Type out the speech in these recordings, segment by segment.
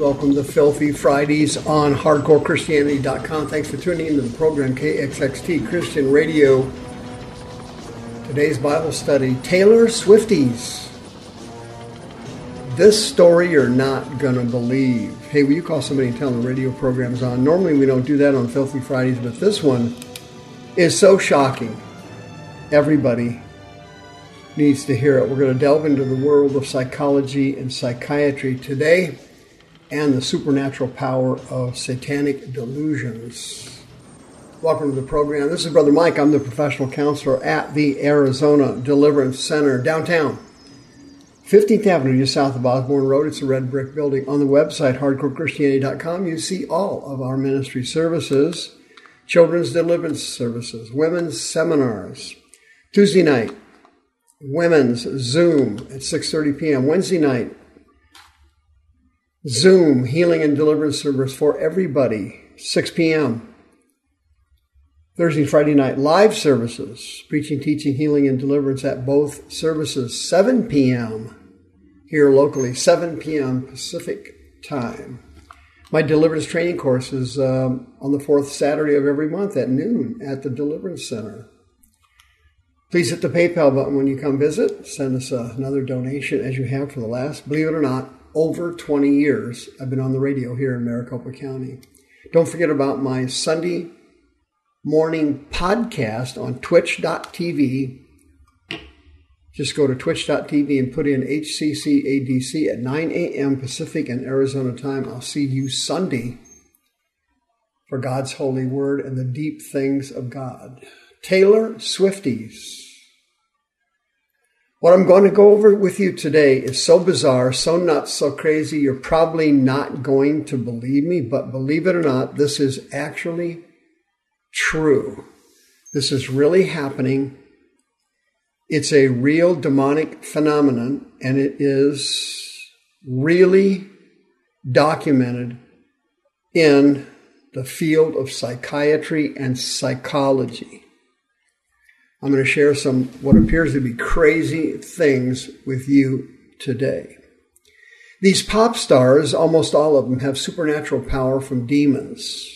Welcome to Filthy Fridays on HardcoreChristianity.com. Thanks for tuning into the program KXXT Christian Radio. Today's Bible study Taylor Swifties. This story you're not going to believe. Hey, will you call somebody and tell them the radio program's on? Normally we don't do that on Filthy Fridays, but this one is so shocking. Everybody needs to hear it. We're going to delve into the world of psychology and psychiatry today and the supernatural power of satanic delusions. Welcome to the program. This is Brother Mike. I'm the professional counselor at the Arizona Deliverance Center downtown. 15th Avenue, just south of Osborn Road. It's a red brick building. On the website, hardcorechristianity.com, you see all of our ministry services children's deliverance services, women's seminars. Tuesday night, women's Zoom at 6:30 p.m. Wednesday night, Zoom healing and deliverance service for everybody, 6 p.m. Thursday Friday night live services, preaching, teaching, healing, and deliverance at both services, 7 p.m. here locally, 7 p.m. Pacific time. My deliverance training course is um, on the fourth Saturday of every month at noon at the Deliverance Center. Please hit the PayPal button when you come visit. Send us uh, another donation as you have for the last, believe it or not, over 20 years I've been on the radio here in Maricopa County. Don't forget about my Sunday morning podcast on twitch.tv. Just go to twitch.tv and put in HCCADC at 9 a.m. Pacific and Arizona time. I'll see you Sunday for God's holy word and the deep things of God. Taylor Swifties. What I'm going to go over with you today is so bizarre, so nuts, so crazy, you're probably not going to believe me, but believe it or not, this is actually true. This is really happening. It's a real demonic phenomenon, and it is really documented in the field of psychiatry and psychology. I'm going to share some what appears to be crazy things with you today. These pop stars, almost all of them, have supernatural power from demons.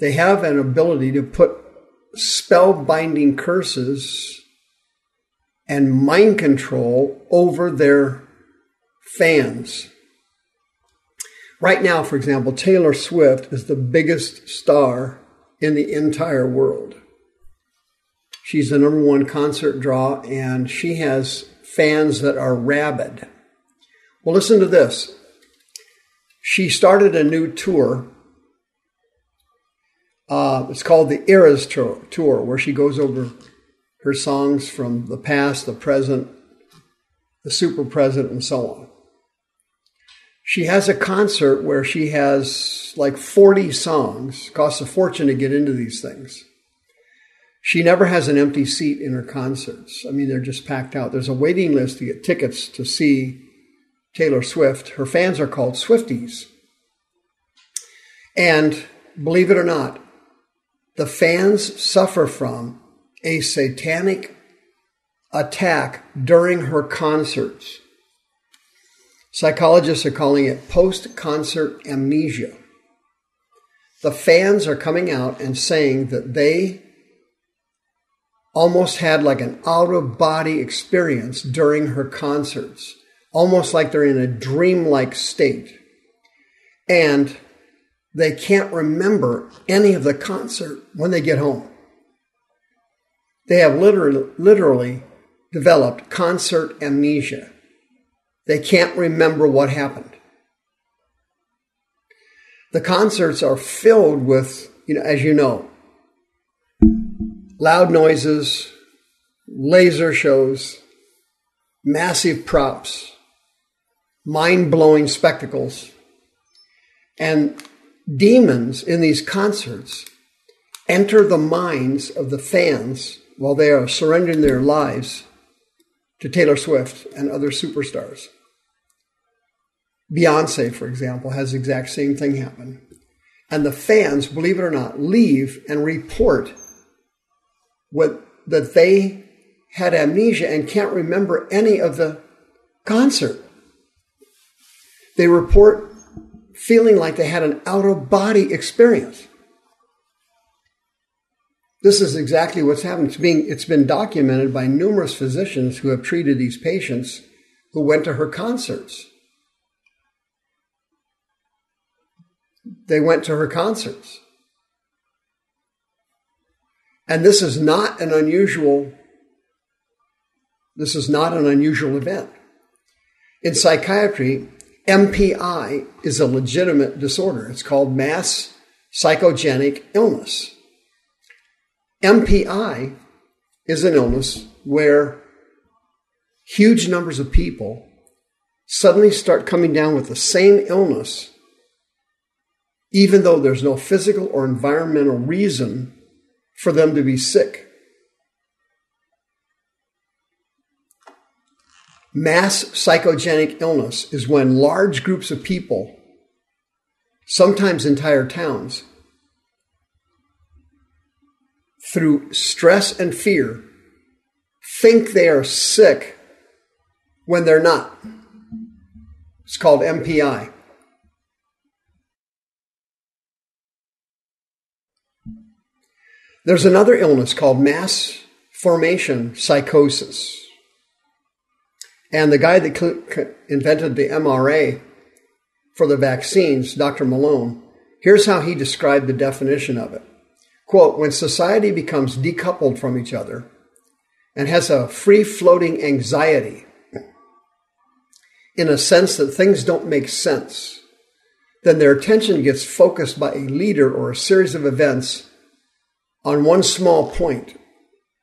They have an ability to put spell-binding curses and mind control over their fans. Right now, for example, Taylor Swift is the biggest star in the entire world. She's the number one concert draw, and she has fans that are rabid. Well, listen to this. She started a new tour. Uh, it's called the Eras tour, tour, where she goes over her songs from the past, the present, the super present, and so on. She has a concert where she has like 40 songs. Costs a fortune to get into these things. She never has an empty seat in her concerts. I mean, they're just packed out. There's a waiting list to get tickets to see Taylor Swift. Her fans are called Swifties. And believe it or not, the fans suffer from a satanic attack during her concerts. Psychologists are calling it post concert amnesia. The fans are coming out and saying that they almost had like an out of body experience during her concerts, almost like they're in a dreamlike state. And they can't remember any of the concert when they get home. They have literally, literally developed concert amnesia. They can't remember what happened. The concerts are filled with, you know, as you know, loud noises, laser shows, massive props, mind blowing spectacles. And demons in these concerts enter the minds of the fans while they are surrendering their lives to Taylor Swift and other superstars. Beyonce, for example, has the exact same thing happen. And the fans, believe it or not, leave and report what, that they had amnesia and can't remember any of the concert. They report feeling like they had an out of body experience. This is exactly what's happened. It's, being, it's been documented by numerous physicians who have treated these patients who went to her concerts. They went to her concerts. And this is not an unusual this is not an unusual event. In psychiatry, MPI is a legitimate disorder. It's called mass psychogenic illness. MPI is an illness where huge numbers of people suddenly start coming down with the same illness, even though there's no physical or environmental reason for them to be sick. Mass psychogenic illness is when large groups of people, sometimes entire towns, through stress and fear, think they are sick when they're not. It's called MPI. There's another illness called mass formation psychosis. And the guy that invented the MRA for the vaccines, Dr. Malone, here's how he described the definition of it. Quote, when society becomes decoupled from each other and has a free floating anxiety in a sense that things don't make sense, then their attention gets focused by a leader or a series of events on one small point,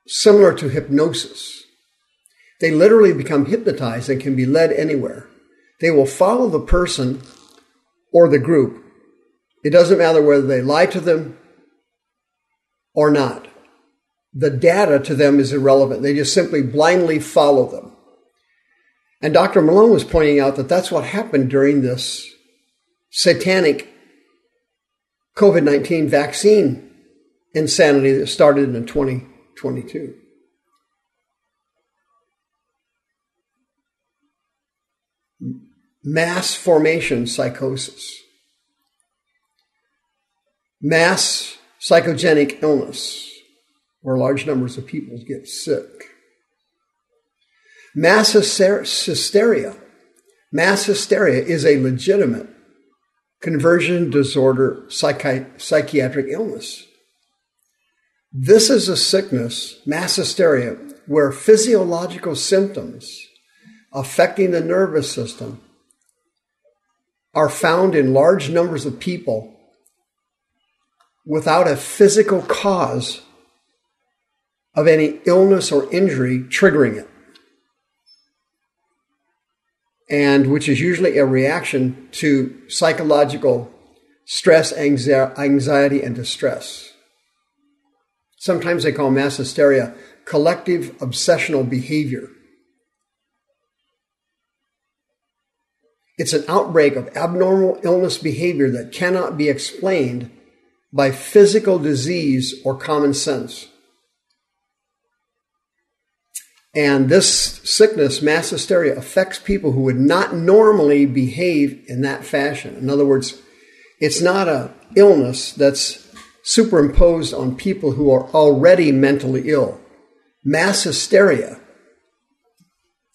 similar to hypnosis. They literally become hypnotized and can be led anywhere. They will follow the person or the group. It doesn't matter whether they lie to them or not. The data to them is irrelevant. They just simply blindly follow them. And Dr. Malone was pointing out that that's what happened during this satanic COVID 19 vaccine insanity that started in 2022. mass formation psychosis, mass psychogenic illness, where large numbers of people get sick, mass hysteria. Mass hysteria is a legitimate conversion disorder psychi- psychiatric illness. This is a sickness, mass hysteria, where physiological symptoms affecting the nervous system are found in large numbers of people without a physical cause of any illness or injury triggering it. And which is usually a reaction to psychological stress, anxiety, and distress. Sometimes they call mass hysteria collective obsessional behavior. It's an outbreak of abnormal illness behavior that cannot be explained by physical disease or common sense. And this sickness, mass hysteria, affects people who would not normally behave in that fashion. In other words, it's not an illness that's superimposed on people who are already mentally ill. Mass hysteria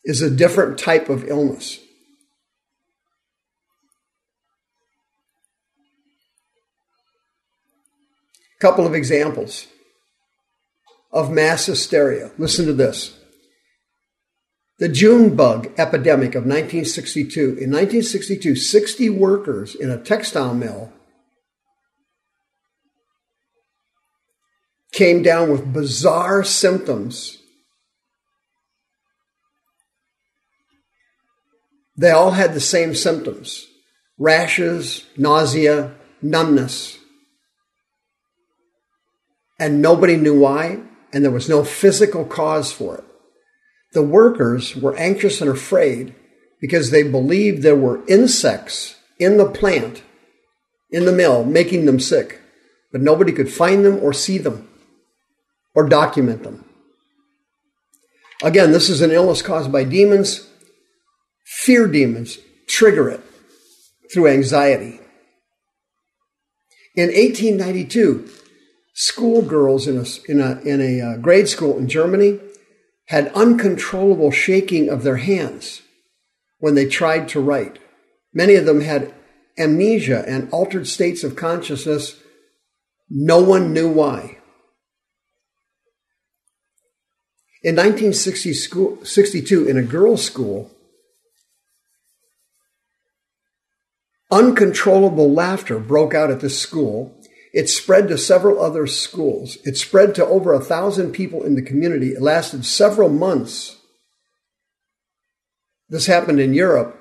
is a different type of illness. couple of examples of mass hysteria. Listen to this. The June bug epidemic of 1962. In 1962, 60 workers in a textile mill came down with bizarre symptoms. They all had the same symptoms rashes, nausea, numbness. And nobody knew why, and there was no physical cause for it. The workers were anxious and afraid because they believed there were insects in the plant, in the mill, making them sick, but nobody could find them or see them or document them. Again, this is an illness caused by demons. Fear demons trigger it through anxiety. In 1892, schoolgirls in a, in a, in a uh, grade school in Germany had uncontrollable shaking of their hands when they tried to write. Many of them had amnesia and altered states of consciousness. No one knew why. In 1962, in a girls' school, uncontrollable laughter broke out at this school. It spread to several other schools. It spread to over a thousand people in the community. It lasted several months. This happened in Europe,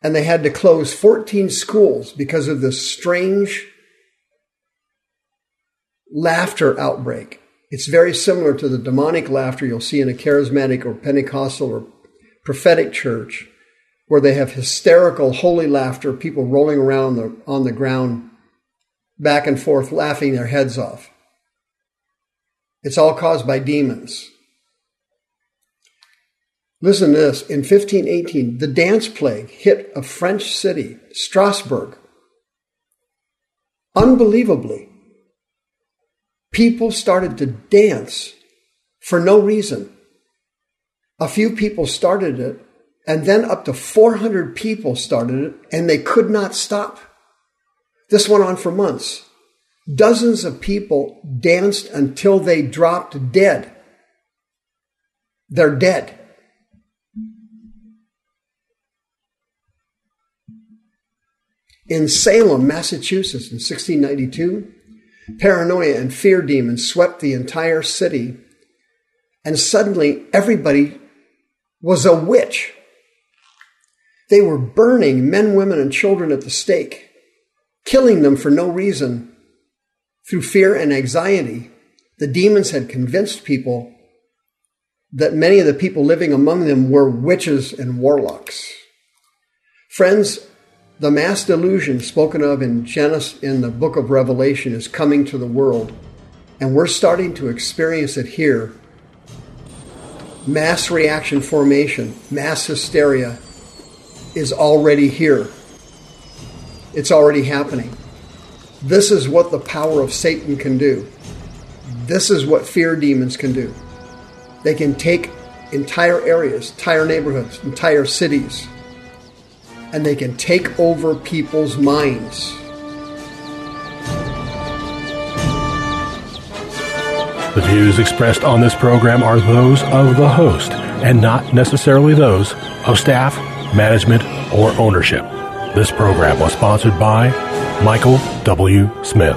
and they had to close 14 schools because of this strange laughter outbreak. It's very similar to the demonic laughter you'll see in a charismatic or Pentecostal or prophetic church, where they have hysterical holy laughter, people rolling around the, on the ground, back and forth, laughing their heads off. It's all caused by demons. Listen to this. In 1518, the dance plague hit a French city, Strasbourg. Unbelievably, people started to dance for no reason. A few people started it, and then up to 400 people started it, and they could not stop. This went on for months. Dozens of people danced until they dropped dead. They're dead. In Salem, Massachusetts in 1692, Paranoia and fear demons swept the entire city, and suddenly everybody was a witch. They were burning men, women, and children at the stake, killing them for no reason. Through fear and anxiety, the demons had convinced people that many of the people living among them were witches and warlocks. Friends, the mass delusion spoken of in Genesis in the book of Revelation is coming to the world, and we're starting to experience it here. Mass reaction formation, mass hysteria is already here. It's already happening. This is what the power of Satan can do. This is what fear demons can do. They can take entire areas, entire neighborhoods, entire cities, and they can take over people's minds. The views expressed on this program are those of the host and not necessarily those of staff, management, or ownership. This program was sponsored by Michael W. Smith.